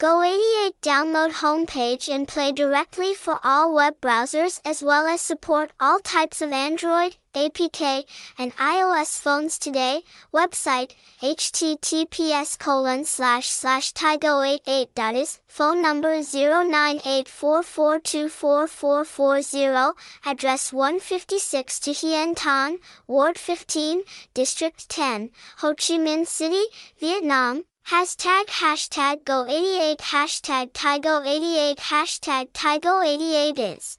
Go88 download homepage and play directly for all web browsers as well as support all types of Android, APK, and iOS phones today. Website, https colon slash slash taigo88.is, phone number 0984424440, address 156 To Hien Thanh, Ward 15, District 10, Ho Chi Minh City, Vietnam, Hashtag hashtag go88 hashtag Taigo88 hashtag Taigo88 is.